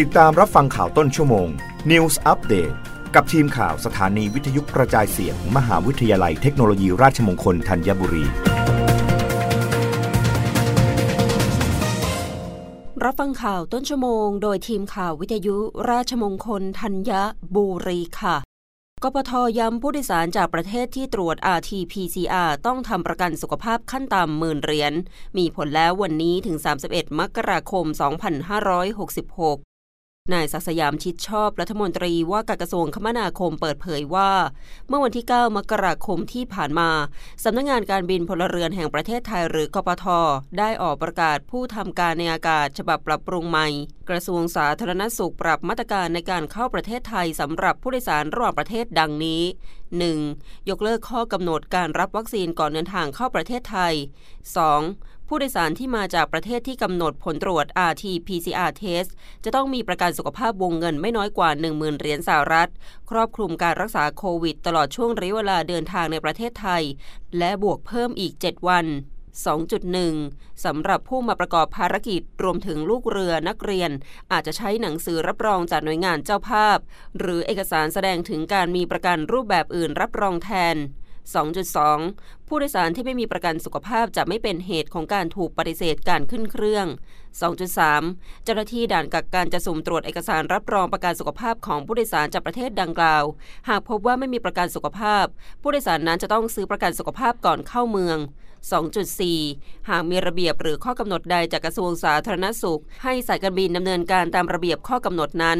ติดตามรับฟังข่าวต้นชั่วโมง News Update กับทีมข่าวสถานีวิทยุกระจายเสียงมมหาวิทยาลัยเทคโนโลยีราชมงคลธัญบุรี รับฟังข่าวต้นชั่วโมง โดยทีมข่าววิทยุราชมงคลธัญบุรีค่ะกปทย้ำผู้โดยสารจากประเทศที่ตรวจ RT-PCR ต้องทำประกันสุขภาพขั้นต่ำหมื่นเหรียญ มีผลแล้ววันนี้ถึง 31 มกราคม 2566 นายศักสยามชิดชอบรัฐมนตรีว่าการกระทรวงคมนาคมเปิดเผยว่า เมื่อวันที่ 9 มกราคมที่ผ่านมา สำนักงงานการบินพลเรือนแห่งประเทศไทยหรือกปท ได้ออกประกาศผู้ทำการในอากาศฉบับปรับปรุงใหม่ กระทรวงสาธารณสุขปรับมาตรการในการเข้าประเทศไทยสำหรับผู้โดยสารระหว่างประเทศดังนี้ 1. ยกเลิกข้อกำหนดการรับวัคซีนก่อนเดินทางเข้าประเทศไทย 2. ผู้โดยสารที่มาจากประเทศที่กำหนดผลตรวจ RT-PCR test จะต้องมีประกันสุขภาพวงเงินไม่น้อยกว่า 10,000 เหรียญสหรัฐ ครอบคลุมการรักษาโควิด ตลอดช่วงระยะเวลาเดินทางในประเทศไทย และบวกเพิ่มอีก 7 วัน 2.1 สำหรับผู้มาประกอบภารกิจรวมถึงลูกเรือนักเรียน อาจจะใช้หนังสือรับรองจากหน่วยงานเจ้าภาพ หรือเอกสารแสดงถึงการมีประกันรูปแบบอื่นรับรองแทน 2.2 ผู้โดยสารที่ไม่มีประกันสุขภาพจะไม่เป็นเหตุของการถูกปฏิเสธการขึ้นเครื่อง 2.3 เจ้าหน้าที่ด่านกักกันจะสุ่มตรวจเอกสารรับรองประกันสุขภาพของผู้โดยสารจากประเทศดังกล่าว หากพบว่าไม่มีประกันสุขภาพ ผู้โดยสารนั้นจะต้องซื้อประกันสุขภาพก่อนเข้าเมือง 2.4 หากมีระเบียบหรือข้อกำหนดใดจากกระทรวงสาธารณสุข ให้สายการบินดำเนินการตามระเบียบข้อกำหนดนั้น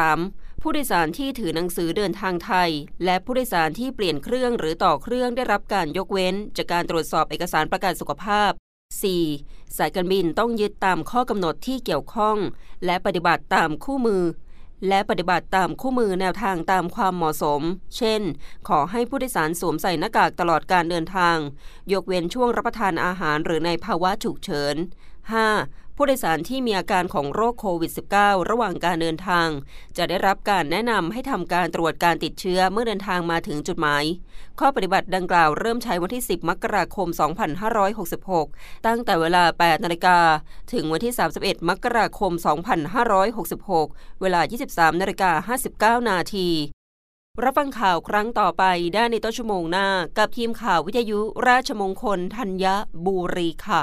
3. ผู้โดยสารที่ถือหนังสือเดินทางไทย และผู้โดยสารที่เปลี่ยนเครื่องหรือต่อเครื่องได้รับการยกเว้น จากการตรวจสอบเอกสารประกันสุขภาพ 4. สายการบินต้องยึดตามข้อกำหนดที่เกี่ยวข้อง และปฏิบัติตามคู่มือ และปฏิบัติตามคู่มือแนวทางตามความเหมาะสม เช่น ขอให้ผู้โดยสารสวมใส่หน้ากากตลอดการเดินทาง ยกเว้นช่วงรับประทานอาหารหรือในภาวะฉุกเฉิน 5. ผู้โดยสารที่มีอาการของโรคโควิด -19 ระหว่างการเดินทาง จะได้รับการแนะนำให้ทำการตรวจการติดเชื้อเมื่อเดินทางมาถึงจุดหมาย ข้อปฏิบัติดังกล่าวเริ่มใช้วันที่ 10 มกราคม 2566 ตั้งแต่เวลา 8 นาฬิกา ถึงวันที่ 31 มกราคม 2566 เวลา 23 นาฬิกา 59 นาทีรับฟังข่าวครั้งต่อไปได้ในต้นชั่วโมงหน้า กับทีมข่าววิทยุราชมงคลธัญบุรีค่ะ